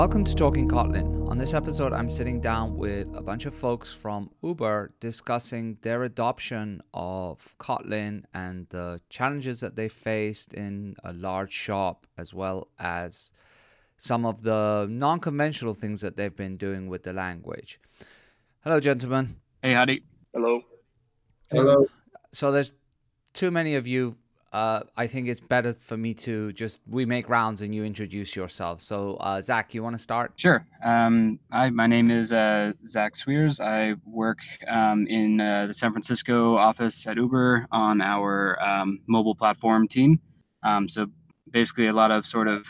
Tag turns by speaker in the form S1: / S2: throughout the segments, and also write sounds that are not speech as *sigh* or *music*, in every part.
S1: Welcome to Talking Kotlin. On this episode, I'm sitting down with a bunch of folks from Uber discussing their adoption of Kotlin and the challenges that they faced in a large shop, as well as some of the non conventional things that they've been doing with the language. Hello, gentlemen.
S2: Hey, Hadi.
S3: Hello.
S4: Hello.
S1: So there's too many of you. Uh, I think it's better for me to just we make rounds and you introduce yourself. So uh, Zac, you want to start?
S2: Sure. Um, I, my name is uh, Zac Sweers. I work um, in uh, the San Francisco office at Uber on our um, mobile platform team. Um, so basically, a lot of sort of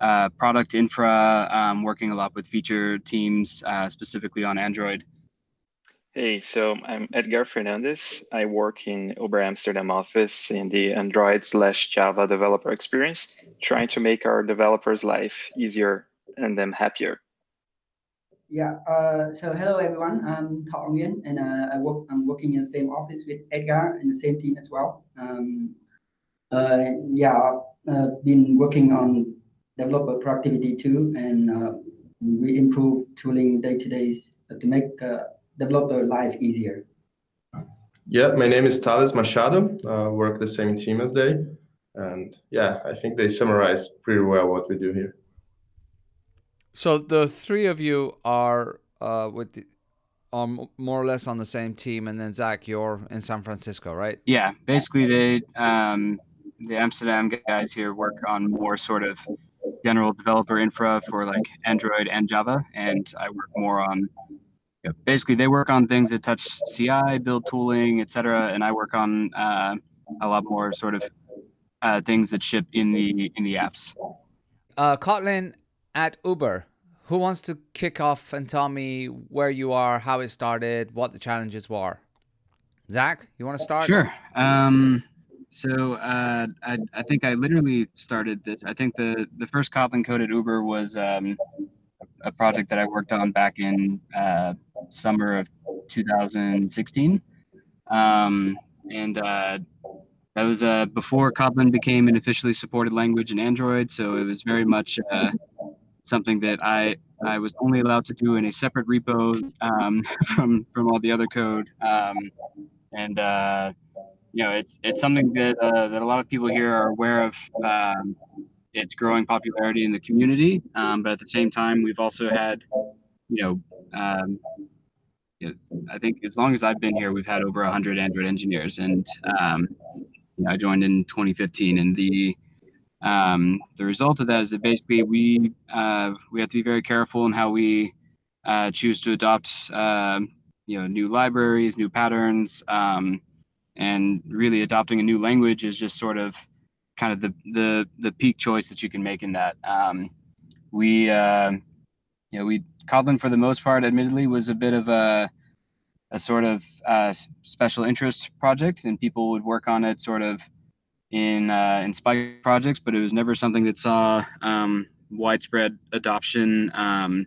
S2: uh, product infra, um, working a lot with feature teams, uh, specifically on Android.
S3: Hey, so I'm Edgar Fernandez. I work in Uber Amsterdam office in the Android slash Java developer experience, trying to make our developers' life easier and them happier.
S5: Yeah. Uh, so hello everyone. I'm Thọ Nguyen, and uh, I work. I'm working in the same office with Edgar in the same team as well. Um, uh, yeah, I've uh, been working on developer productivity too, and uh, we improve tooling day to day to make uh, developer life easier.
S4: Yeah, my name is Thales Machado. Uh, work the same team as they, and yeah, I think they summarize pretty well what we do here.
S1: So the three of you are uh, with the, um, more or less on the same team, and then Zac, you're in San Francisco, right?
S2: Yeah, basically they um, the Amsterdam guys here work on more sort of general developer infra for like Android and Java, and I work more on yeah, basically they work on things that touch CI, build tooling, etc., and I work on uh, a lot more sort of uh, things that ship in the in the apps.
S1: Uh, Kotlin at Uber. Who wants to kick off and tell me where you are, how it started, what the challenges were? Zac, you want to start?
S2: Sure. Um, so uh, I, I think I literally started this. I think the the first Kotlin code at Uber was um, a project that I worked on back in uh, summer of 2016, um, and uh, that was uh, before Kotlin became an officially supported language in Android. So it was very much uh, something that I I was only allowed to do in a separate repo um, *laughs* from from all the other code, um, and uh, you know it's it's something that uh, that a lot of people here are aware of. Um, its growing popularity in the community. Um, but at the same time, we've also had, you know, um, you know, I think as long as I've been here, we've had over 100 Android engineers. And um, you know, I joined in 2015. And the um, the result of that is that basically we uh, we have to be very careful in how we uh, choose to adopt uh, you know new libraries, new patterns, um, and really adopting a new language is just sort of kind of the the the peak choice that you can make in that. Um, we uh, you know we Kotlin for the most part, admittedly, was a bit of a a sort of uh, special interest project, and people would work on it sort of in uh, in spike projects, but it was never something that saw um, widespread adoption. Um,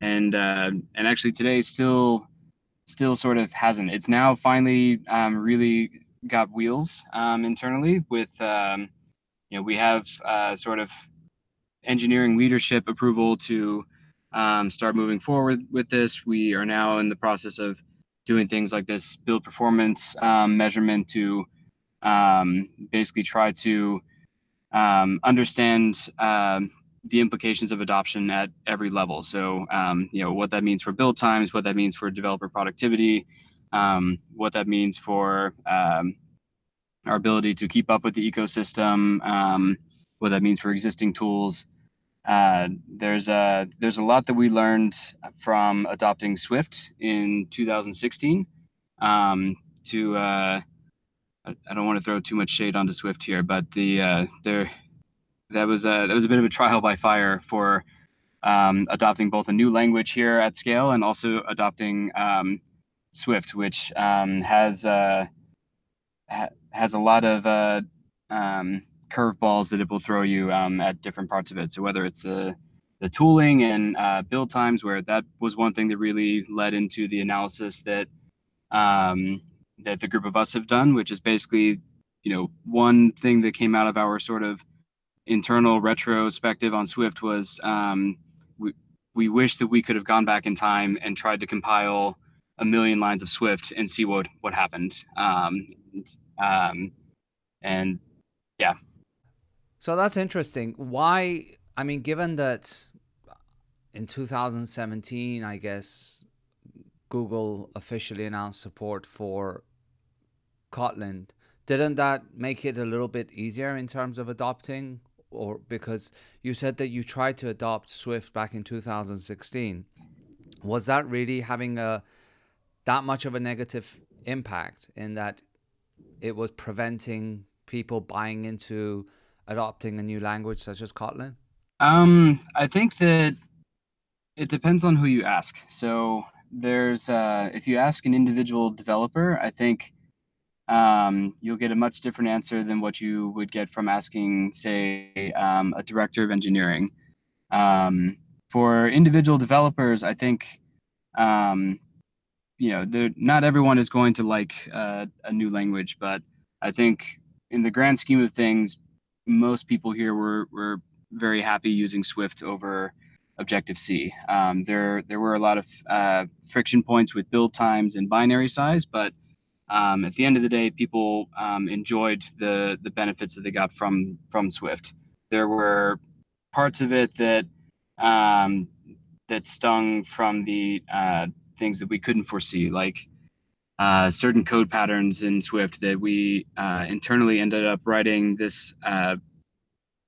S2: and uh, and actually today still still sort of hasn't. It's now finally um, really got wheels um, internally with um, you know, we have uh, sort of engineering leadership approval to um, start moving forward with this. We are now in the process of doing things like this build performance um, measurement to um, basically try to um, understand the implications of adoption at every level. So, you know, what that means for build times, what that means for developer productivity, what that means for our ability to keep up with the ecosystem, um, what that means for existing tools. Uh, there's a there's a lot that we learned from adopting Swift in 2016. Um, to uh, I don't want to throw too much shade onto Swift here, but the uh, there that was a that was a bit of a trial by fire for um, adopting both a new language here at scale and also adopting um, Swift, which um, has uh, ha- has a lot of uh, um, curveballs that it will throw you um, at different parts of it. So whether it's the the tooling and uh, build times, where that was one thing that really led into the analysis that um, that the group of us have done, which is basically, you know, one thing that came out of our sort of internal retrospective on Swift was um, we we wish that we could have gone back in time and tried to compile a million lines of Swift and see what what happened. Um, um, and yeah.
S1: So that's interesting. Why? I mean, given that in 2017, I guess Google officially announced support for Kotlin. Didn't that make it a little bit easier in terms of adopting? Or because you said that you tried to adopt Swift back in 2016, was that really having a that much of a negative impact in that it was preventing people buying into adopting a new language such as Kotlin?
S2: Um, I think that it depends on who you ask. So there's uh, if you ask an individual developer, I think um, you'll get a much different answer than what you would get from asking, say, um, a director of engineering. Um, for individual developers, I think um, you know, not everyone is going to like uh, a new language, but I think in the grand scheme of things, most people here were were very happy using Swift over Objective C. Um, there there were a lot of uh, friction points with build times and binary size, but um, at the end of the day, people um, enjoyed the the benefits that they got from from Swift. There were parts of it that um, that stung from the uh, things that we couldn't foresee, like uh, certain code patterns in Swift that we uh, internally ended up writing this. Uh,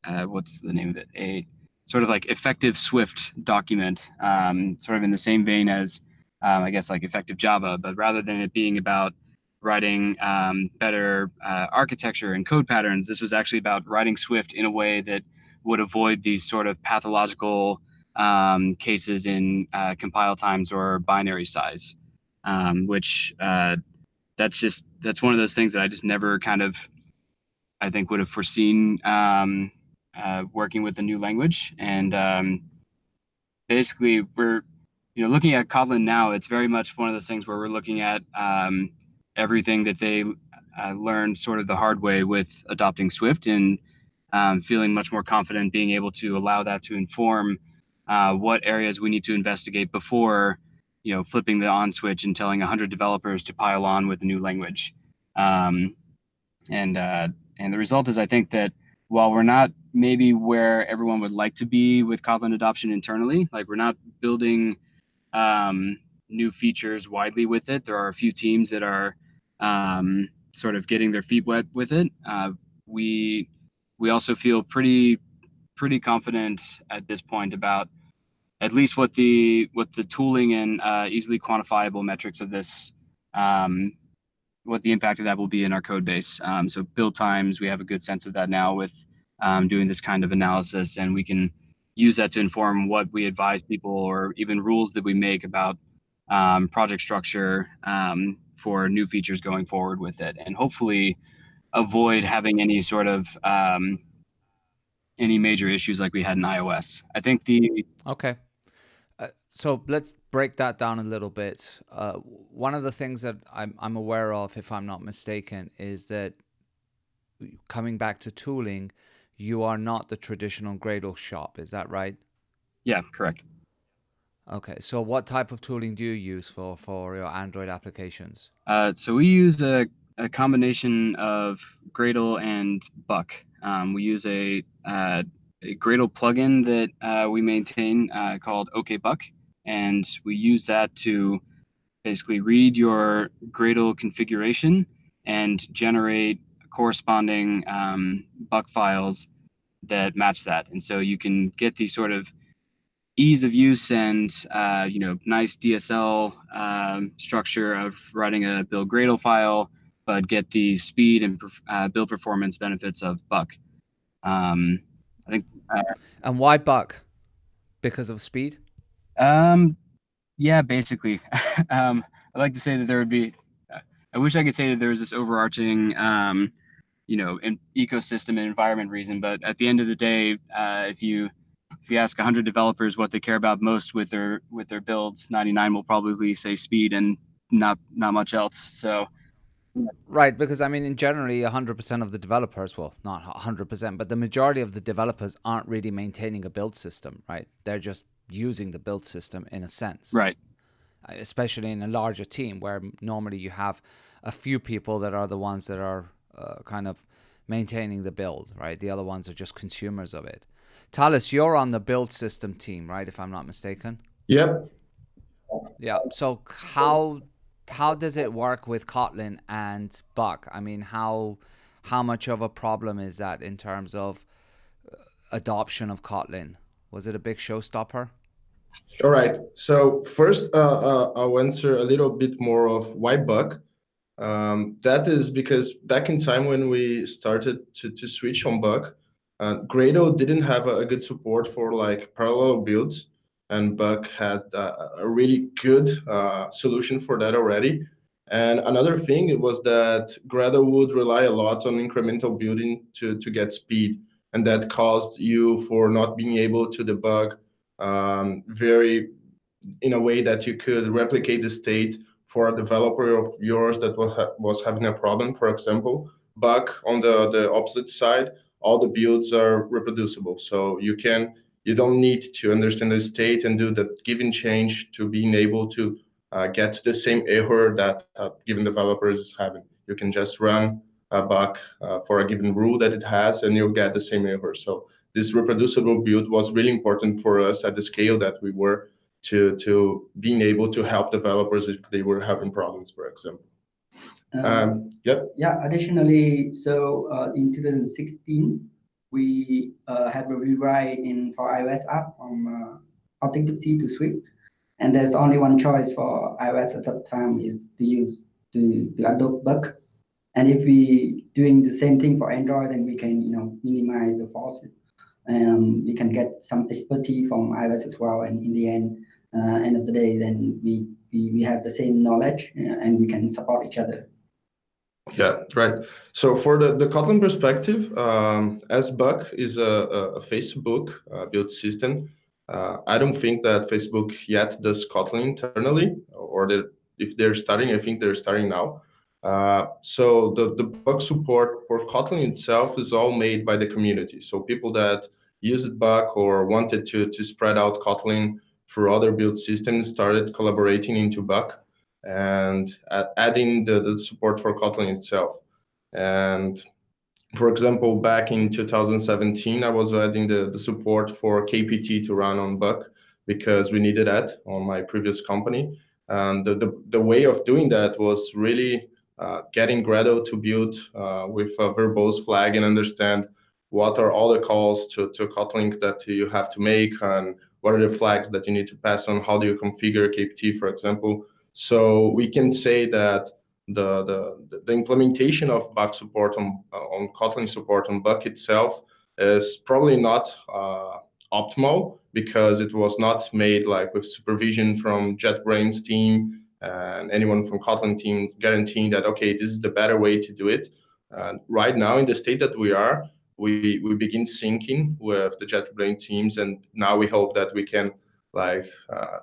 S2: uh, what's the name of it? A sort of like effective Swift document, um, sort of in the same vein as um, I guess like effective Java, but rather than it being about writing um, better uh, architecture and code patterns, this was actually about writing Swift in a way that would avoid these sort of pathological um, cases in uh, compile times or binary size, um, which uh, that's just that's one of those things that I just never kind of I think would have foreseen um, uh, working with a new language. And um, basically, we're you know looking at Kotlin now. It's very much one of those things where we're looking at um, everything that they uh, learned sort of the hard way with adopting Swift and um, feeling much more confident being able to allow that to inform uh, what areas we need to investigate before you know flipping the on switch and telling 100 developers to pile on with a new language. Um, and uh, and the result is i think that while we're not maybe where everyone would like to be with kotlin adoption internally like we're not building um, new features widely with it. There are a few teams that are um, sort of getting their feet wet with it. Uh, we we also feel pretty pretty confident at this point about at least what the what the tooling and uh, easily quantifiable metrics of this um, what the impact of that will be in our code base. Um, so build times we have a good sense of that now with um, doing this kind of analysis and we can use that to inform what we advise people or even rules that we make about um, project structure um, for new features going forward with it. And hopefully avoid having any sort of um, any major issues like we had in iOS. I think the
S1: okay so let's break that down a little bit. Uh, one of the things that I'm, I'm aware of, if I'm not mistaken, is that coming back to tooling, you are not the traditional Gradle shop. Is that right?
S2: Yeah, correct.
S1: Okay, so what type of tooling do you use for for your Android applications?
S2: Uh, so we use a, a combination of Gradle and Buck. Um, we use a, uh, a Gradle plugin that uh, we maintain uh, called OKBuck, and we use that to basically read your Gradle configuration and generate corresponding um, buck files that match that. And so you can get the sort of ease of use and uh, you know nice DSL um, structure of writing a build Gradle file, but get the speed and uh, build performance benefits of Buck. Um.
S1: Uh, and why Buck? Because of speed.
S2: Um, yeah, basically. *laughs* um, I like to say that there would be. I wish I could say that there was this overarching, um, you know, an ecosystem and environment reason, but at the end of the day, uh, if you if you ask 100 developers what they care about most with their with their builds, 99 will probably say speed and not not much else. So
S1: Right, because I mean, in generally, 100% of the developers, well, not 100%, but the majority of the developers aren't really maintaining a build system, right? They're just using the build system in a sense.
S2: Right.
S1: Especially in a larger team where normally you have a few people that are the ones that are uh, kind of maintaining the build, right? The other ones are just consumers of it. Thales, you're on the build system team, right? If I'm not mistaken.
S4: Yep.
S1: Yeah. So how how does it work with Kotlin and Buck? I mean, how how much of a problem is that in terms of uh, adoption of Kotlin? Was it a big showstopper?
S4: All right. So first, uh, uh, I'll answer a little bit more of why Buck. Um, that is because back in time when we started to, to switch on Buck, uh, Gradle didn't have a, a, good support for like parallel builds, and Buck had uh, a really good uh, solution for that already. And another thing it was that Gradle would rely a lot on incremental building to, to get speed, and that caused you for not being able to debug um, very in a way that you could replicate the state for a developer of yours that was, ha- was having a problem, for example. Buck on the, the opposite side, all the builds are reproducible. So you can you don't need to understand the state and do the given change to being able to uh, get to the same error that uh, given developers is having. You can just run a Buck uh, for a given rule that it has, and you'll get the same error. So this reproducible build was really important for us at the scale that we were to to being able to help developers if they were having problems, for example. Um, um, yep.
S5: Yeah. Additionally, so uh, in 2016, we uh, had a rewrite in for iOS app from uh, Objective C to Swift, and there's only one choice for iOS at that time is to use the the Adobe Buck. And if we doing the same thing for Android, then we can you know minimize the forces um, we can get some expertise from iOS as well. And in the end, uh, end of the day, then we, we, we have the same knowledge uh, and we can support each other.
S4: Yeah, right. So for the, the Kotlin perspective, um, as Buck is a, a Facebook uh, build system, uh, I don't think that Facebook yet does Kotlin internally, or if they're starting, I think they're starting now. Uh, so the, the Buck support for Kotlin itself is all made by the community. So people that used Buck or wanted to, to spread out Kotlin through other build systems started collaborating into Buck and adding the, the support for Kotlin itself. And for example, back in 2017, I was adding the, the support for kapt to run on Buck because we needed that on my previous company. And the, the, the way of doing that was really uh, getting Gradle to build uh, with a verbose flag and understand what are all the calls to, to Kotlin that you have to make and what are the flags that you need to pass on, how do you configure kapt, for example. So we can say that the, the, the implementation of Buck support on, on Kotlin support on Buck itself is probably not uh, optimal because it was not made like with supervision from JetBrains team and anyone from Kotlin team guaranteeing that, okay, this is the better way to do it. And right now in the state that we are, we we begin syncing with the JetBrains teams, and now we hope that we can like uh,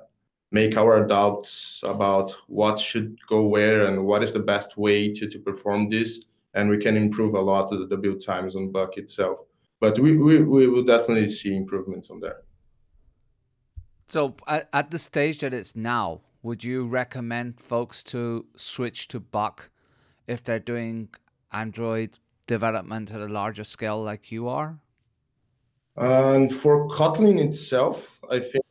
S4: make our doubts about what should go where and what is the best way to, to perform this, and we can improve a lot of the build times on Buck itself. But we, we, we will definitely see improvements on there.
S1: So at, at the stage that it's now, would you recommend folks to switch to Buck if they're doing Android development at a larger scale like you are?
S4: And for Kotlin itself, I think.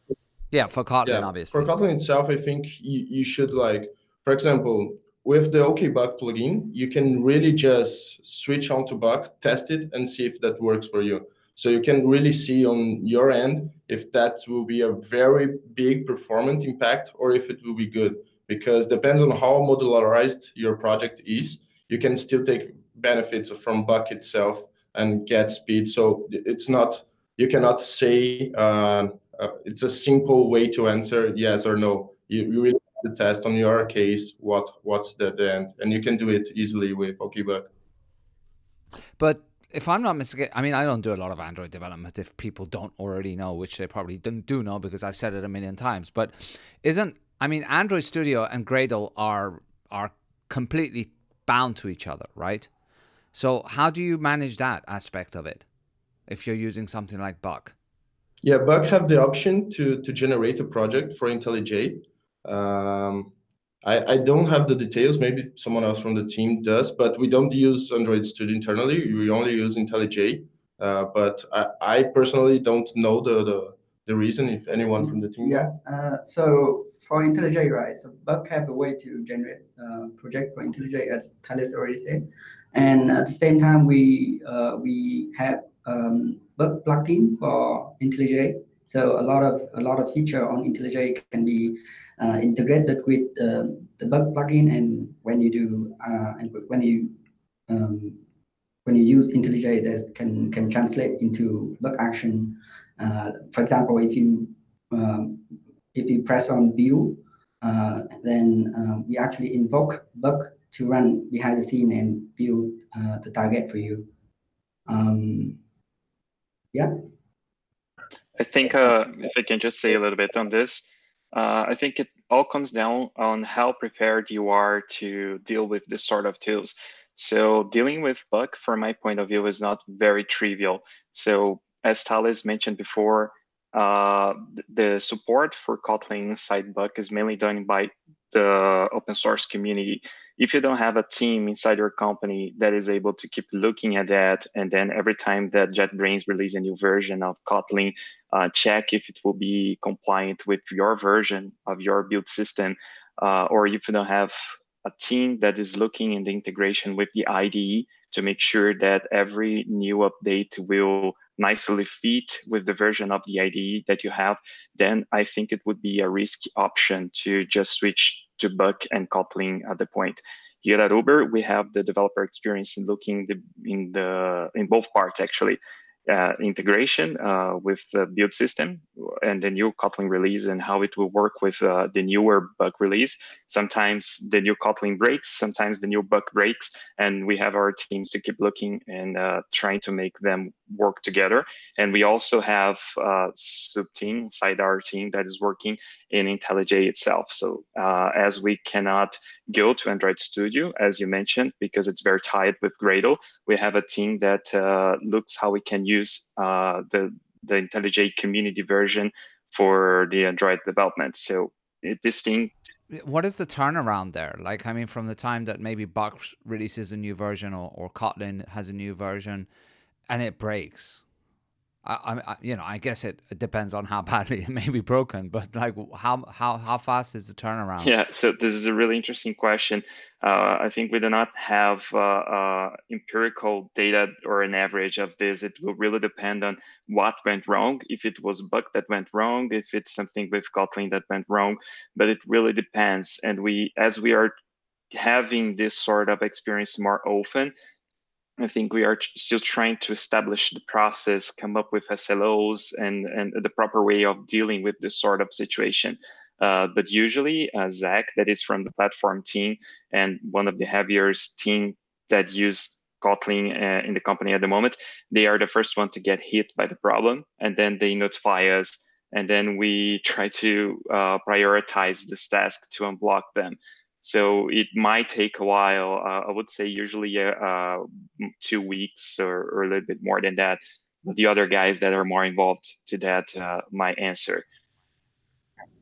S1: Yeah, for Kotlin, yeah, obviously.
S4: For Kotlin itself, I think you, you should like, for example, with the OKBuck plugin, you can really just switch on to Buck, test it, and see if that works for you. So you can really see on your end if that will be a very big performance impact or if it will be good. Because depends on how modularized your project is, you can still take benefits from Buck itself and get speed. So it's not you cannot say uh, uh, it's a simple way to answer yes or no. You, you really have to test on your case what what's the, the end, and you can do it easily with OKBuck.
S1: But if I'm not mistaken, I mean, I don't do a lot of Android development if people don't already know, which they probably don't do know because I've said it a million times. But isn't, I mean, Android Studio and Gradle are are completely bound to each other, right? So how do you manage that aspect of it if you're using something like Buck?
S4: Yeah, Buck have the option to to generate a project for IntelliJ. Um, I, I don't have the details. Maybe someone else from the team does, but we don't use Android Studio internally. We only use IntelliJ. Uh, but I, I personally don't know the, the the reason. If anyone from the team.
S5: Yeah. Uh, so for IntelliJ, right? So Buck have a way to generate uh, project for IntelliJ, as Thales already said, and at the same time, we uh, we have um, plugin for IntelliJ. So a lot of a lot of feature on IntelliJ can be uh, integrated with uh, the Buck plugin, and when you do uh, and when you um, when you use IntelliJ, this can can translate into Buck action. Uh, for example, if you um, if you press on view, uh, then um, we actually invoke Buck to run behind the scene and build uh, the target for you. Um, yeah.
S3: I think uh, if I can just say a little bit on this, uh, I think it all comes down on how prepared you are to deal with this sort of tools. So dealing with Buck, from my point of view, is not very trivial. So as Thales mentioned before, uh, the support for Kotlin inside Buck is mainly done by the open source community. If you don't have a team inside your company that is able to keep looking at that, and then every time that JetBrains release a new version of Kotlin, uh, check if it will be compliant with your version of your build system, uh, or if you don't have a team that is looking in the integration with the IDE to make sure that every new update will nicely fit with the version of the IDE that you have, then I think it would be a risky option to just switch to Buck and Kotlin at the point. Here at Uber, we have the developer experience in looking the, in the in both parts actually uh, integration uh, with the build system and the new Kotlin release and how it will work with uh, the newer Buck release. Sometimes the new Kotlin breaks, sometimes the new Buck breaks, and we have our teams to keep looking and uh, trying to make them work together. And we also have a uh, sub team inside our team that is working in IntelliJ itself. So uh, as we cannot go to Android Studio, as you mentioned, because it's very tied with Gradle, we have a team that looks how we can use use uh, the the IntelliJ community version for the Android development. So it, this thing.
S1: What is the turnaround there? Like, I mean, from the time that maybe Buck releases a new version or, or Kotlin has a new version and it breaks, I, I, you know, I guess it, depends on how *laughs* badly it may be broken, but like how how how fast is the turnaround?
S3: Yeah, so this is a really interesting question. Uh, I think we do not have uh, uh, empirical data or an average of this. It will really depend on what went wrong. If it was a bug that went wrong, if it's something with Kotlin that went wrong, but it really depends. And we, as we are having this sort of experience more often, I think we are still trying to establish the process, come up with SLOs and, and the proper way of dealing with this sort of situation. Uh, but usually, uh, Zac, that is from the platform team and one of the heavier team that use Kotlin uh, in the company at the moment, they are the first one to get hit by the problem, and then they notify us, and then we try to uh, prioritize this task to unblock them. So it might take a while. Uh, I would say usually uh, two weeks or, or, a little bit more than that. But the other guys that are more involved to that uh, might answer.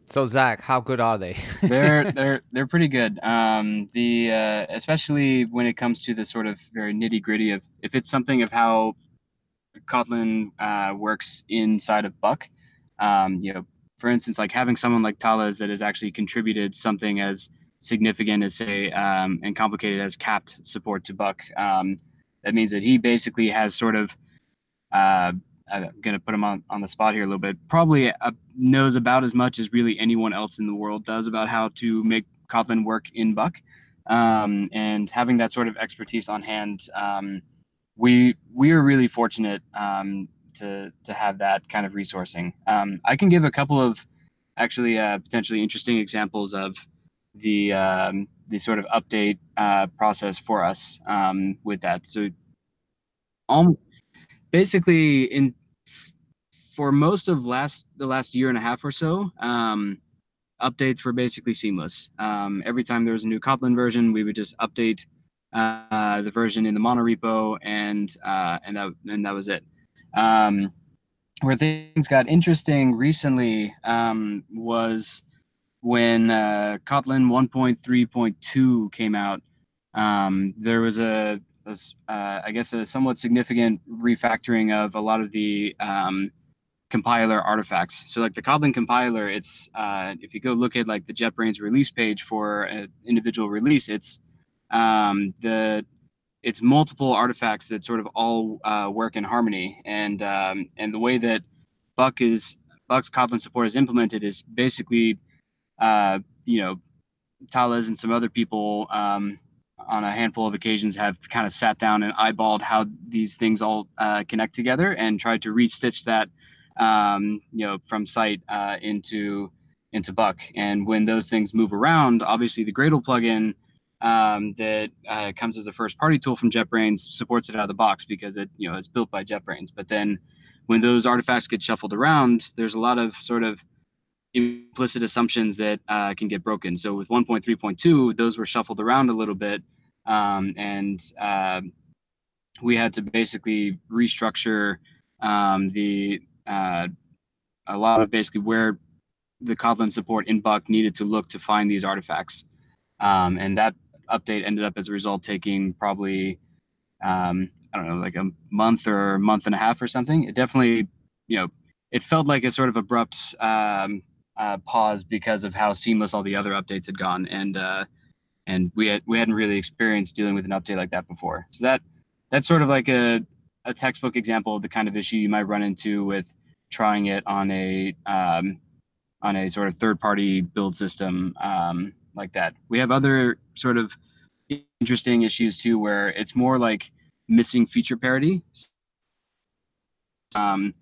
S1: So Zac, how good are they? *laughs*
S2: they're they're they're pretty good. Um, the uh, especially when it comes to the sort of very nitty gritty of if it's something of how Kotlin uh, works inside of Buck. Um, you know, for instance, like having someone like Thales that has actually contributed something as significant as say um, and complicated as kapt support to Buck. Um, that means that he basically has sort of uh, I'm going to put him on, on the spot here a little bit. Probably uh, knows about as much as really anyone else in the world does about how to make Kotlin work in Buck. Um, and having that sort of expertise on hand, um, we we are really fortunate um, to to have that kind of resourcing. Um, I can give a couple of actually uh, potentially interesting examples of the um, the sort of update uh, process for us um, with that. So, um, basically, in for most of last the last year and a half or so, um, updates were basically seamless. Um, every time there was a new Kotlin version, we would just update uh, the version in the monorepo, and uh, and that and that was it. Um, where things got interesting recently um, was when uh, Kotlin 1.3.2 came out. Um, there was a, a uh, I guess, a somewhat significant refactoring of a lot of the um, compiler artifacts. So, like the Kotlin compiler, it's uh, if you go look at like the JetBrains release page for an individual release, it's um, the it's multiple artifacts that sort of all uh, work in harmony. And um, and the way that Buck is Buck's Kotlin support is implemented is basically, uh, you know, Thales and some other people um, on a handful of occasions have kind of sat down and eyeballed how these things all uh, connect together and tried to restitch that, um, you know, from sight uh, into into Buck. And when those things move around, obviously the Gradle plugin um, that uh, comes as a first party tool from JetBrains supports it out of the box because it you know it's built by JetBrains. But then when those artifacts get shuffled around, there's a lot of sort of implicit assumptions that uh, can get broken. So with 1.3.2, those were shuffled around a little bit, um, and uh, we had to basically restructure um, the uh, a lot of basically where the Kotlin support in Buck needed to look to find these artifacts. Um, and that update ended up as a result taking probably um, I don't know like a month or month and a half or something. It definitely you know it felt like a sort of abrupt um, uh, pause because of how seamless all the other updates had gone and uh, and we had we hadn't really experienced dealing with an update like that before. So that that's sort of like a a textbook example of the kind of issue you might run into with trying it on a um, on a sort of third party build system um, like that. We have other sort of interesting issues too, where it's more like missing feature parity. Um,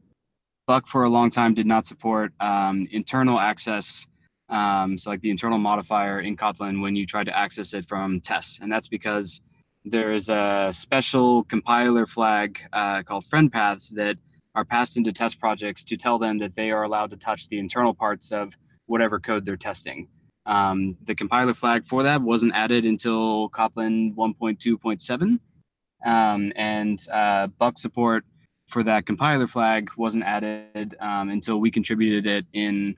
S2: Buck for a long time did not support um, internal access, um, so like the internal modifier in Kotlin when you try to access it from tests, and that's because there's a special compiler flag uh, called friend paths that are passed into test projects to tell them that they are allowed to touch the internal parts of whatever code they're testing. Um, the compiler flag for that wasn't added until Kotlin 1.2.7, um, and uh, Buck support for that compiler flag wasn't added um, until we contributed it in,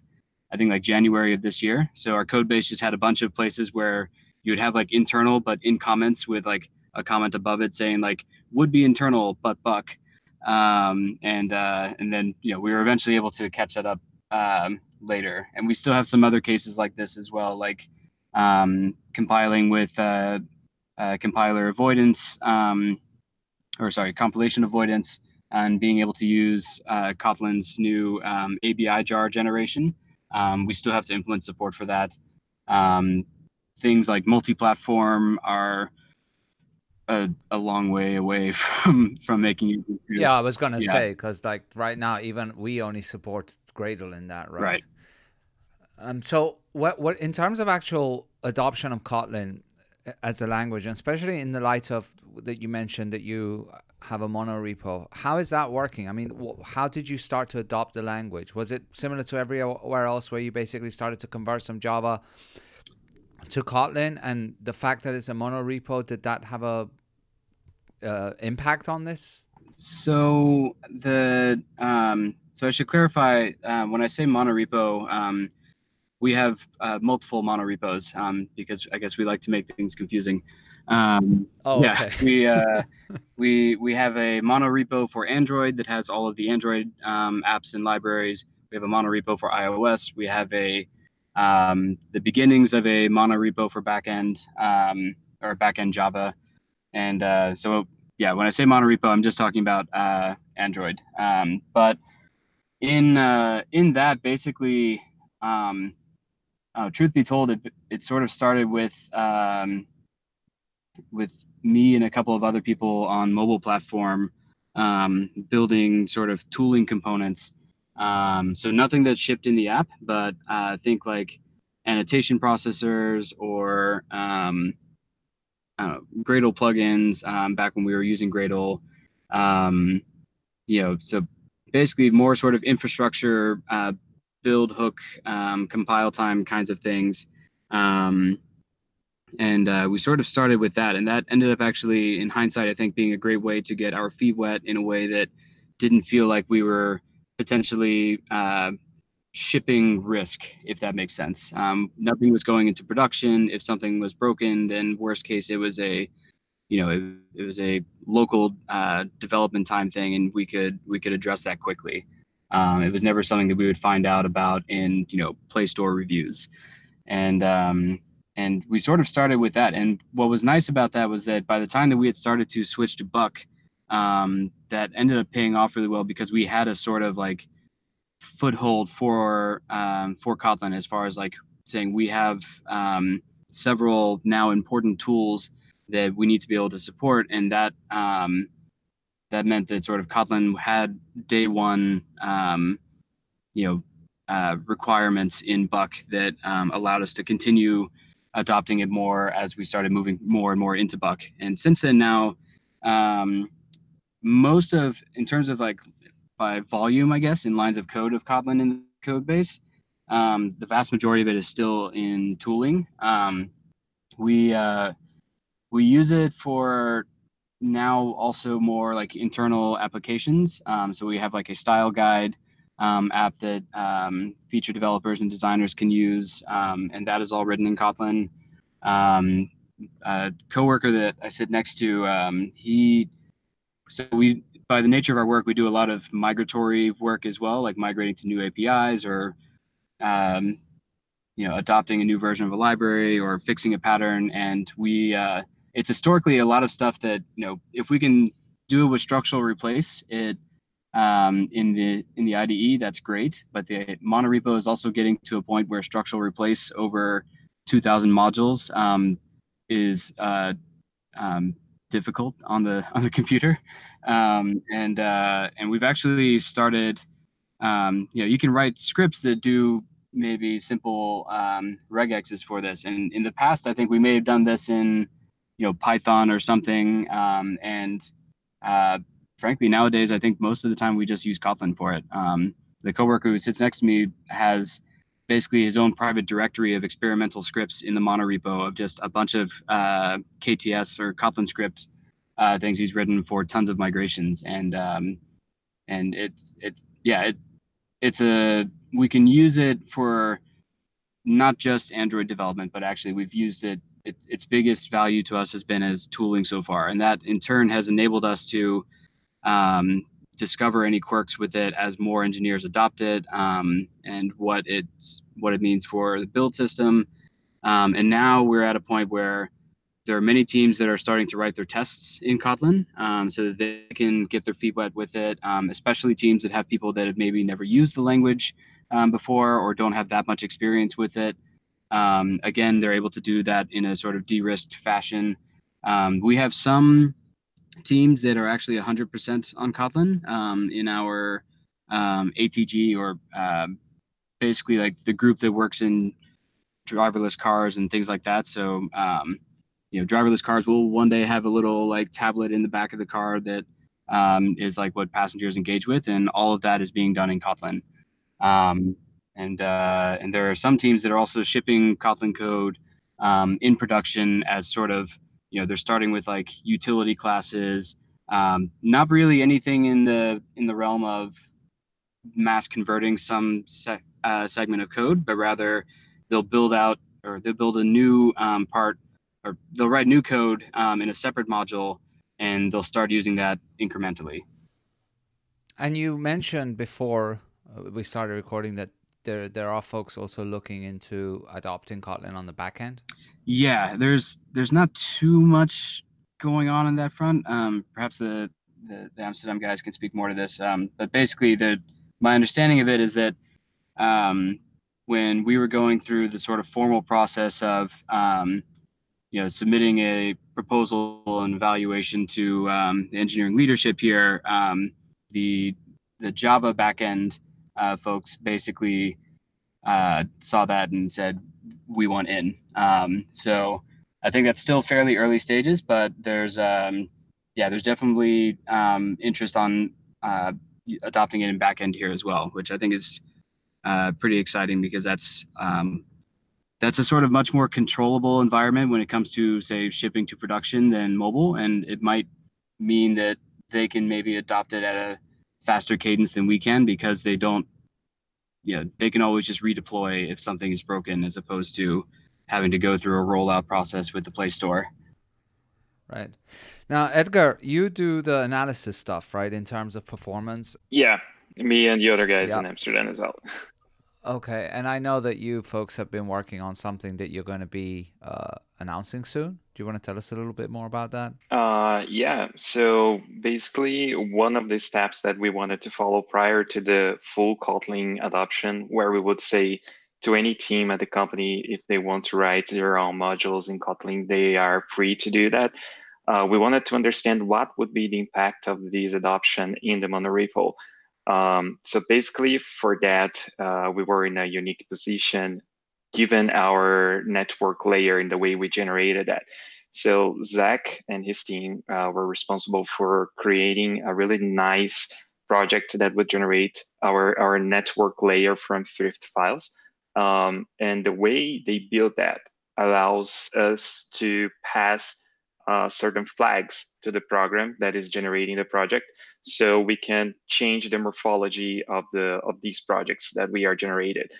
S2: I think, like January of this year. So our code base just had a bunch of places where you would have like internal, but in comments with like a comment above it saying like would be internal but Buck, um, and uh, and then you know we were eventually able to catch that up um, later. And we still have some other cases like this as well, like um, compiling with uh, uh, compiler avoidance, um, or sorry, compilation avoidance, and being able to use uh, Kotlin's new um, ABI jar generation. Um, we still have to implement support for that. Um, things like multi-platform are a, a long way away *laughs* from from making it.
S1: Yeah, I was gonna yeah. say because like right now, even we only support Gradle in that, right?
S2: Right.
S1: Um. So what what in terms of actual adoption of Kotlin as a language, and especially in the light of that you mentioned that you have a mono repo, how is that working? I mean, how did you start to adopt the language? Was it similar to everywhere else, where you basically started to convert some Java? to Kotlin and the fact that it's a mono repo, did that have a uh, impact on this?
S2: So the um, so I should clarify uh, when I say monorepo, um, we have uh, multiple monorepos um, because I guess we like to make things confusing. Um,
S1: oh,
S2: yeah,
S1: okay.
S2: we uh, *laughs* we we have a monorepo for Android that has all of the Android um, apps and libraries. We have a monorepo for iOS. We have a um, the beginnings of a monorepo for backend um, or backend Java. And uh, so, yeah, when I say monorepo, I'm just talking about uh, Android. Um, but in uh, in that, basically, um, uh, truth be told, it it sort of started with um, with me and a couple of other people on mobile platform um, building sort of tooling components. Um, so nothing that's shipped in the app, but uh, think like annotation processors or um, uh, Gradle plugins um, back when we were using Gradle. Um, you know, so basically more sort of infrastructure, uh, build hook, um, compile time kinds of things. Um, and uh, we sort of started with that, and that ended up actually, in hindsight, I think being a great way to get our feet wet in a way that didn't feel like we were potentially uh, shipping risk, if that makes sense. Um, nothing was going into production. If something was broken, then worst case, it was a, you know, it, it was a local uh, development time thing, and we could we could address that quickly. Um, it was never something that we would find out about in you know Play Store reviews, and um, and we sort of started with that. And what was nice about that was that by the time that we had started to switch to Buck, um, that ended up paying off really well because we had a sort of like foothold for um, for Kotlin as far as like saying we have um, several now important tools that we need to be able to support, and that um, that meant that sort of Kotlin had day one, um, you know, uh, requirements in Buck that um, allowed us to continue adopting it more as we started moving more and more into Buck. And since then, now um, most of in terms of like by volume, I guess, in lines of code of Kotlin in the code base. Um, the vast majority of it is still in tooling. Um, we uh, we use it for now also more like internal applications. Um, so we have like a style guide um, app that um, feature developers and designers can use, um, and that is all written in Kotlin. a coworker that I sit next to, he so we by the nature of our work, we do a lot of migratory work as well, like migrating to new APIs or, um, you know, adopting a new version of a library or fixing a pattern. And we, uh, it's historically a lot of stuff that you know, if we can do it with structural replace it um, in the in the IDE, that's great. But the monorepo is also getting to a point where structural replace over 2,000 modules um, is uh, um, difficult on the *laughs* on the computer, um, and uh, and we've actually started. Um, you know, you can write scripts that do maybe simple um, regexes for this. And in the past, I think we may have done this in you know Python or something. And uh, frankly, nowadays, I think most of the time we just use Kotlin for it. Um, the coworker who sits next to me has basically his own private directory of experimental scripts in the monorepo of just a bunch of uh, KTS or Kotlin scripts uh, things he's written for tons of migrations, and um, and it's it's yeah it it's a we can use it for not just Android development, but actually we've used it. it its biggest value to us has been as tooling so far, and that in turn has enabled us to um, discover any quirks with it as more engineers adopt it um, and what it's what it means for the build system. Um, and now we're at a point where there are many teams that are starting to write their tests in Kotlin um, so that they can get their feet wet with it, um, especially teams that have people that have maybe never used the language um, before or don't have that much experience with it. Um, again, they're able to do that in a sort of de risked fashion. Um, we have some teams that are actually 100% on Kotlin um, in our um, ATG or uh, basically like the group that works in driverless cars and things like that. So, um, you know, driverless cars will one day have a little like tablet in the back of the car that um, is like what passengers engage with, and all of that is being done in Kotlin. Um, and uh, and there are some teams that are also shipping Kotlin code in production as sort of you know they're starting with like utility classes um, not really anything in the in the realm of mass converting some se- uh, segment of code but rather they'll build out or they'll build a new um, part or they'll write new code um, in a separate module and they'll start using that incrementally
S1: and you mentioned before uh, we started recording that there there are folks also looking into adopting Kotlin on the back end.
S2: Yeah, there's there's not too much going on in that front. Um, perhaps the, the, the Amsterdam guys can speak more to this. Um, but basically, the my understanding of it is that um, when we were going through the sort of formal process of um, you know submitting a proposal and evaluation to um, the engineering leadership here, um, the the Java backend uh, folks basically uh, saw that and said, we want in. Um, so I think that's still fairly early stages, but there's, um, yeah, there's definitely um, interest on uh, adopting it in back end here as well, which I think is uh, pretty exciting because that's um, that's a sort of much more controllable environment when it comes to say shipping to production than mobile, and it might mean that they can maybe adopt it at a faster cadence than we can because they don't you know they can always just redeploy if something is broken as opposed to having to go through a rollout process with the play store.
S1: Right. Now edgar you do the analysis stuff right in terms of performance?
S3: Yeah. Me and the other guys in amsterdam as well *laughs*
S1: okay and i know that you folks have been working on something that you're going to be uh, announcing soon do you want to tell us a little bit more about that?
S3: Uh, yeah. So basically, one of the steps that we wanted to follow prior to the full Kotlin adoption, where we would say to any team at the company, if they want to write their own modules in Kotlin, they are free to do that. Uh, we wanted to understand what would be the impact of this adoption in the monorepo. Um, so basically, for that, uh, we were in a unique position given our network layer in the way we generated that. So Zac and his team uh, were responsible for creating a really nice project that would generate our, our network layer from Thrift files. Um, and the way they built that allows us to pass uh, certain flags to the program that is generating the project so we can change the morphology of the of these projects that we are generated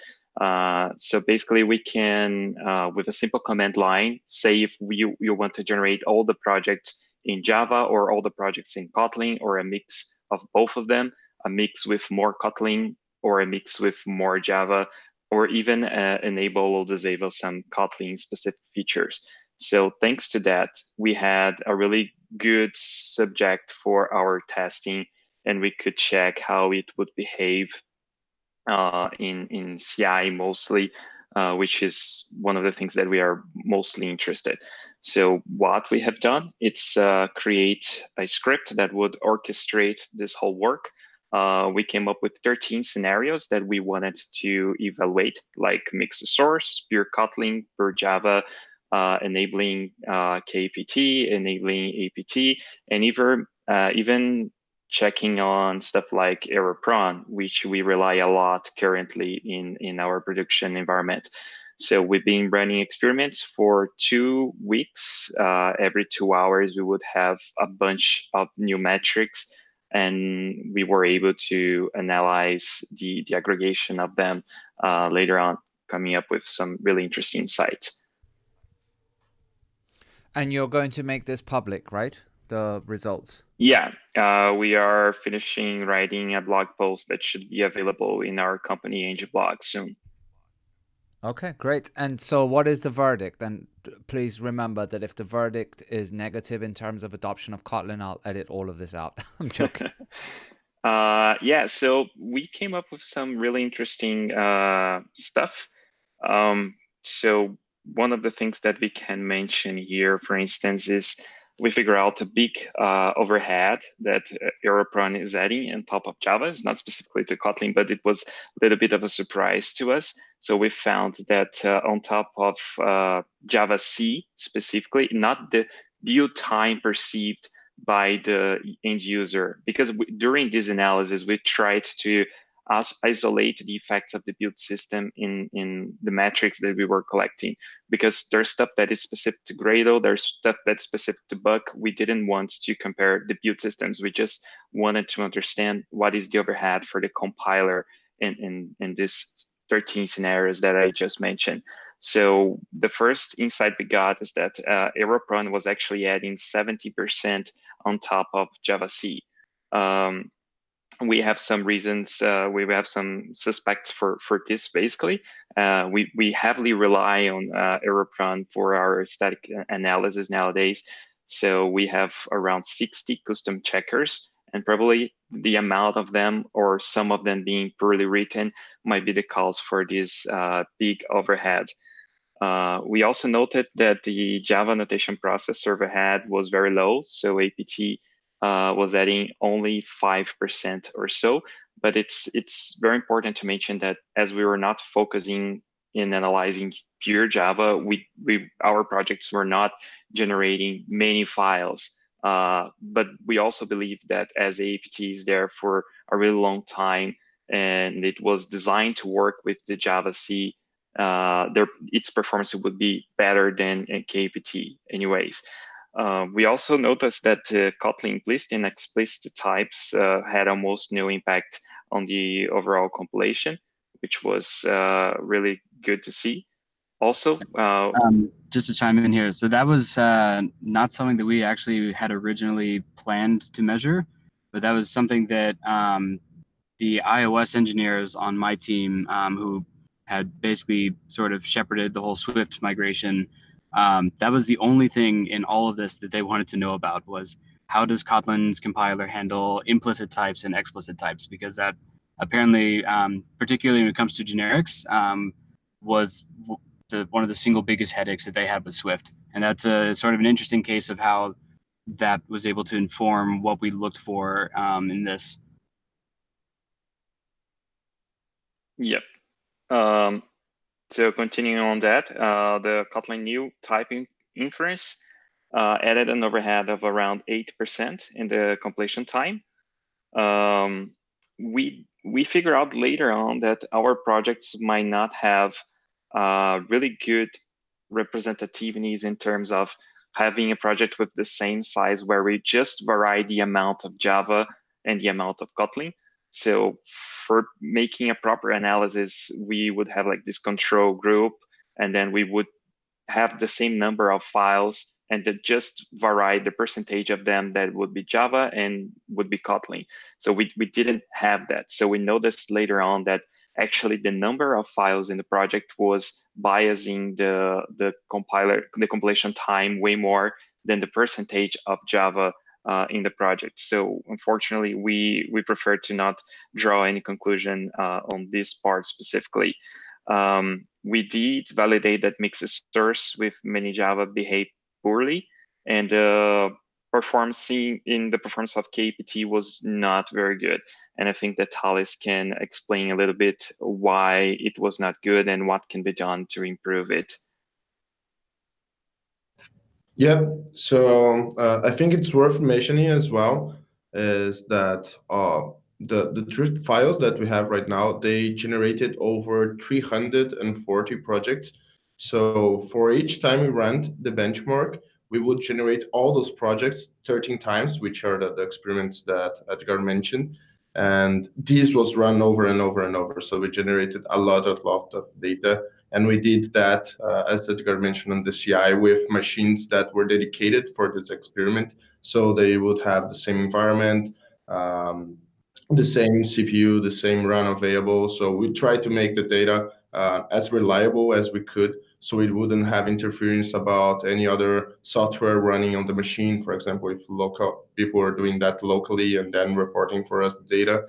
S3: uh, so basically we can, uh, with a simple command line, say if you, you want to generate all the projects in Java or all the projects in Kotlin or a mix of both of them, a mix with more Kotlin or a mix with more Java, or even uh, enable or disable some Kotlin specific features. So thanks to that, we had a really good subject for our testing and we could check how it would behave uh, in in CI mostly, uh, which is one of the things that we are mostly interested. So what we have done, it's uh, create a script that would orchestrate this whole work. Uh, we came up with 13 scenarios that we wanted to evaluate, like mix source, pure Kotlin, pure Java, uh, enabling uh, kapt, enabling APT, and even uh, even checking on stuff like error prone, which we rely a lot currently in, in our production environment. So we've been running experiments for two weeks. Uh, every two hours, we would have a bunch of new metrics, and we were able to analyze the, the aggregation of them uh, later on, coming up with some really interesting insights.
S1: And you're going to make this public, right? the results?
S3: Yeah, uh, we are finishing writing a blog post that should be available in our company Angel blog soon.
S1: Okay, great. And so, what is the verdict? And please remember that if the verdict is negative in terms of adoption of Kotlin, I'll edit all of this out. *laughs* I'm joking. *laughs*
S3: uh, yeah, so we came up with some really interesting uh, stuff. Um, so, one of the things that we can mention here, for instance, is we figure out a big uh, overhead that uh, error is adding on top of Java. It's not specifically to Kotlin, but it was a little bit of a surprise to us. So we found that uh, on top of uh, Java C specifically, not the build time perceived by the end user, because we, during this analysis, we tried to us isolate the effects of the build system in, in the metrics that we were collecting because there's stuff that is specific to Gradle, there's stuff that's specific to Buck. We didn't want to compare the build systems. We just wanted to understand what is the overhead for the compiler in, in, in this 13 scenarios that I just mentioned. So the first insight we got is that uh, error-prone was actually adding 70% on top of Java C. Um, we have some reasons uh, we have some suspects for for this basically. Uh, we we heavily rely on uh, error-prone for our static analysis nowadays. So we have around 60 custom checkers and probably the amount of them or some of them being poorly written might be the cause for this uh, big overhead. Uh, we also noted that the java notation process overhead was very low so apt uh, was adding only 5% or so. But it's it's very important to mention that as we were not focusing in analyzing pure Java, we, we our projects were not generating many files. Uh, but we also believe that as APT is there for a really long time and it was designed to work with the Java C, uh, their, its performance would be better than kapt anyways. Uh, we also noticed that uh, Kotlin implicit and explicit types uh, had almost no impact on the overall compilation, which was uh, really good to see. Also, uh,
S2: um, just to chime in here, so that was not something that we actually had originally planned to measure, but that was something that um, the iOS engineers on my team, um, who had basically sort of shepherded the whole Swift migration, um, that was the only thing in all of this that they wanted to know about was how does Kotlin's compiler handle implicit types and explicit types? Because that apparently, um, particularly when it comes to generics, um, was the, one of the single biggest headaches that they had with Swift. And that's a sort of an interesting case of how that was able to inform what we looked for um, in this.
S3: Yep. Um, so continuing on that, uh, the Kotlin new typing inference uh, added an overhead of around 8% in the completion time. Um, we we figure out later on that our projects might not have uh, really good representativeness in terms of having a project with the same size where we just vary the amount of Java and the amount of Kotlin. So for making a proper analysis, we would have like this control group, and then we would have the same number of files and just vary the percentage of them that would be Java and would be Kotlin. So we, we didn't have that. So we noticed later on that actually the number of files in the project was biasing the, the compiler, the compilation time way more than the percentage of Java uh, in the project. So unfortunately, we we prefer to not draw any conclusion uh, on this part specifically. Um, we did validate that mixed source with many Java behave poorly, and uh, performance in the performance of kapt was not very good. And I think that Thales can explain a little bit why it was not good and what can be done to improve it.
S4: Yeah, so uh, I think it's worth mentioning as well is that uh, the the Thrift files that we have right now they generated over 340 projects. So for each time we ran the benchmark, we would generate all those projects 13 times, which are the, the experiments that Edgar mentioned. And this was run over and over and over. So we generated a lot, a lot of data and we did that, uh, as Edgar mentioned on the CI, with machines that were dedicated for this experiment. So they would have the same environment, um, the same CPU, the same RAM available. So we tried to make the data uh, as reliable as we could so it wouldn't have interference about any other software running on the machine. For example, if local people are doing that locally and then reporting for us the data.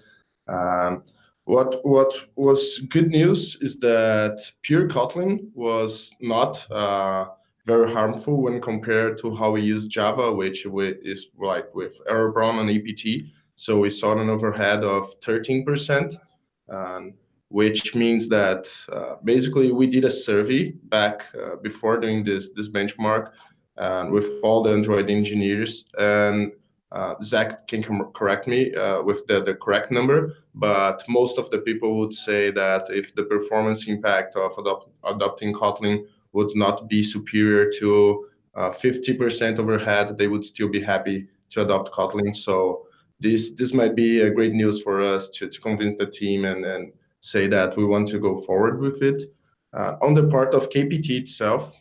S4: Um, what what was good news is that pure Kotlin was not uh, very harmful when compared to how we use Java, which is like with error prone and APT. So we saw an overhead of 13%, um, which means that uh, basically we did a survey back uh, before doing this this benchmark uh, with all the Android engineers and uh, Zac can correct me uh, with the, the correct number, but most of the people would say that if the performance impact of adopt, adopting Kotlin would not be superior to uh, 50% overhead, they would still be happy to adopt Kotlin. So this this might be a great news for us to, to convince the team and, and say that we want to go forward with it. Uh, on the part of kapt itself,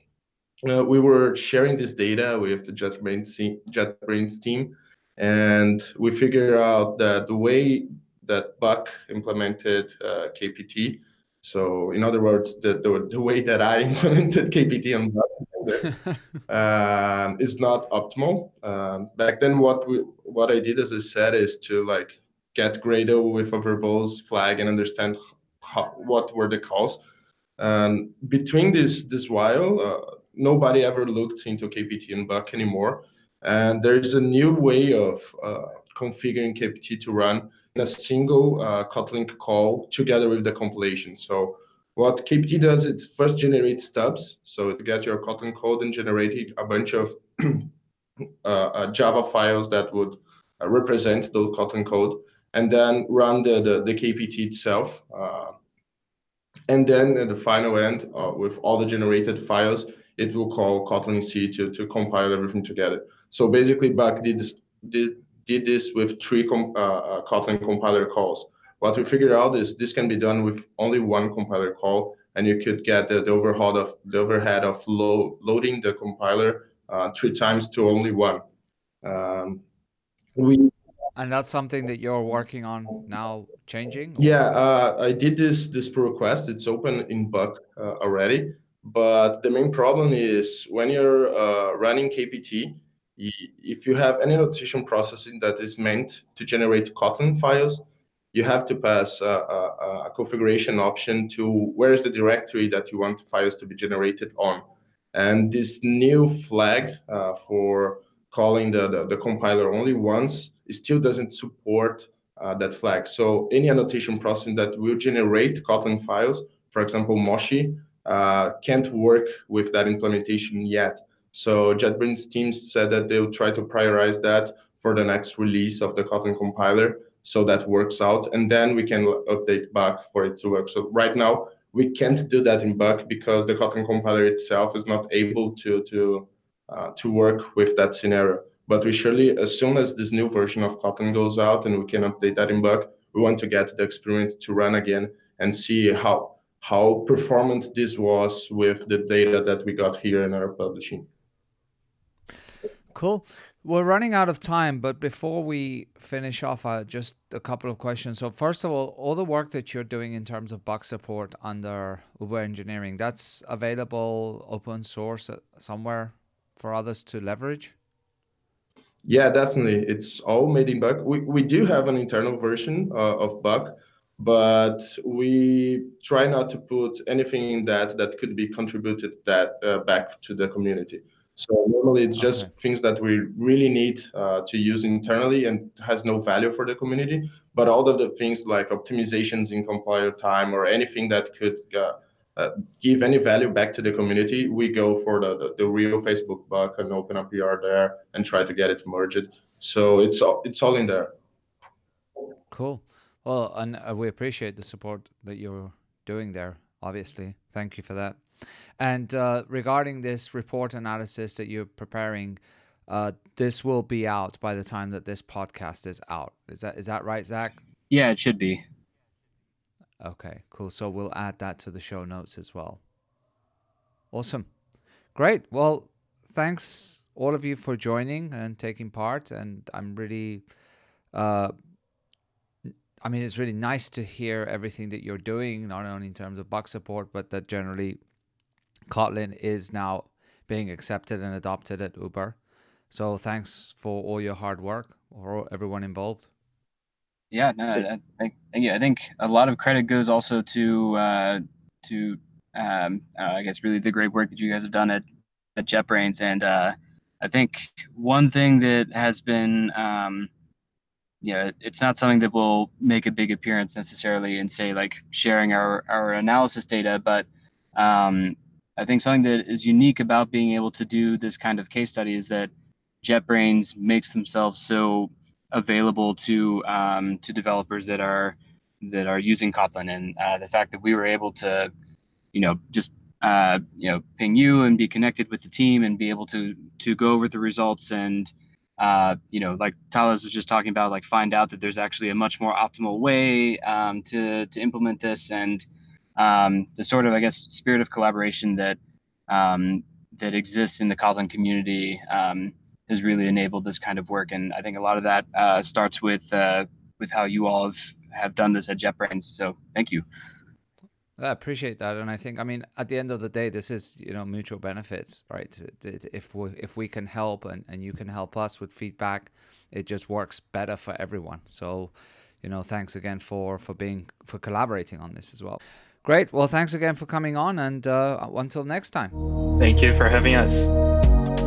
S4: uh, we were sharing this data with the JetBrains JetBrains team and we figured out that the way that Buck implemented uh, kapt, so in other words, the, the, the, way that I *laughs* implemented kapt on Buck uh, *laughs* is not optimal. Um, back then, what we, what I did, as I said, is to like get Gradle with a verbose flag and understand how, what were the calls. And between this this while, uh, nobody ever looked into kapt and Buck anymore. And there's a new way of uh, configuring kapt to run in a single uh, Kotlin call together with the compilation. So what kapt does, it first generates stubs. So it gets your Kotlin code and generating a bunch of *clears throat* uh, uh, Java files that would uh, represent those Kotlin code, and then run the, the, the kapt itself. Uh, and then at the final end, with all the generated files, it will call Kotlin C to, to compile everything together. So basically, Buck did this, did, did this with three com, uh, uh, Kotlin compiler calls. What we figured out is this can be done with only one compiler call, and you could get the, the overhead of the overhead of low, loading the compiler uh, three times to only one. Um,
S1: we and that's something that you're working on now, changing.
S4: Or? Yeah, uh, I did this this pull request. It's open in Buck uh, already, but the main problem is when you're uh, running kapt, if you have any notation processing that is meant to generate Kotlin files, you have to pass a, a, a, configuration option to where is the directory that you want files to be generated on. And this new flag uh, for calling the, the, the, compiler only once it still doesn't support uh, that flag. So any annotation processing that will generate Kotlin files, for example, Moshi, can't work with that implementation yet. So JetBrains team said that they'll try to prioritize that for the next release of the Kotlin compiler so that works out. And then we can update Buck for it to work. So right now, we can't do that in Buck because the Kotlin compiler itself is not able to, to, uh, to work with that scenario. But we surely, as soon as this new version of Kotlin goes out and we can update that in Buck, we want to get the experiment to run again and see how how performant this was with the data that we got here in our publishing.
S1: Cool. We're running out of time, but before we finish off, uh, just a couple of questions. So, first of all, all the work that you're doing in terms of Buck support under Uber Engineering, that's available open source uh, somewhere for others to leverage?
S4: Yeah, definitely. It's all made in Buck. We, we do have an internal version uh, of Buck, but we try not to put anything in that that could be contributed that uh, back to the community. So normally it's just okay. things that we really need uh, to use internally and has no value for the community. But all of the things like optimizations in compiler time or anything that could uh, uh, give any value back to the community, we go for the, the, the, real Facebook Buck and open a PR there and try to get it merged. So it's all, it's all in there.
S1: Cool. Well, and uh, we appreciate the support that you're doing there. Obviously, thank you for that. And uh, regarding this report analysis that you're preparing, uh, this will be out by the time that this podcast is out. Is that is that right, Zac?
S2: Yeah, it should be.
S1: Okay, cool. So we'll add that to the show notes as well. Awesome. Great. Well, thanks all of you for joining and taking part. And I'm really, uh, I mean, it's really nice to hear everything that you're doing, not only in terms of Buck support, but that generally Kotlin is now being accepted and adopted at Uber. So thanks for all your hard work for everyone involved.
S2: Yeah, no, I, I, yeah, I think a lot of credit goes also to uh, to um, uh, I guess really the great work that you guys have done at at JetBrains, and uh, I think one thing that has been um, yeah, it's not something that will make a big appearance necessarily in say like sharing our our analysis data, but um, I think something that is unique about being able to do this kind of case study is that JetBrains makes themselves so available to um, to developers that are that are using Kotlin, and uh, the fact that we were able to, you know, just uh, you know, ping you and be connected with the team and be able to to go over the results and uh, you know, like Thales was just talking about, like find out that there's actually a much more optimal way um, to to implement this and um, the sort of I guess spirit of collaboration that um, that exists in the Kotlin community um, has really enabled this kind of work. And I think a lot of that uh, starts with uh, with how you all have, have done this at JetBrains. So thank you.
S1: I appreciate that, and I think I mean at the end of the day, this is you know mutual benefits, right? If we if we can help and, and you can help us with feedback, it just works better for everyone. So, you know, thanks again for for being for collaborating on this as well. Great. Well, thanks again for coming on, and uh, until next time.
S3: Thank you for having us.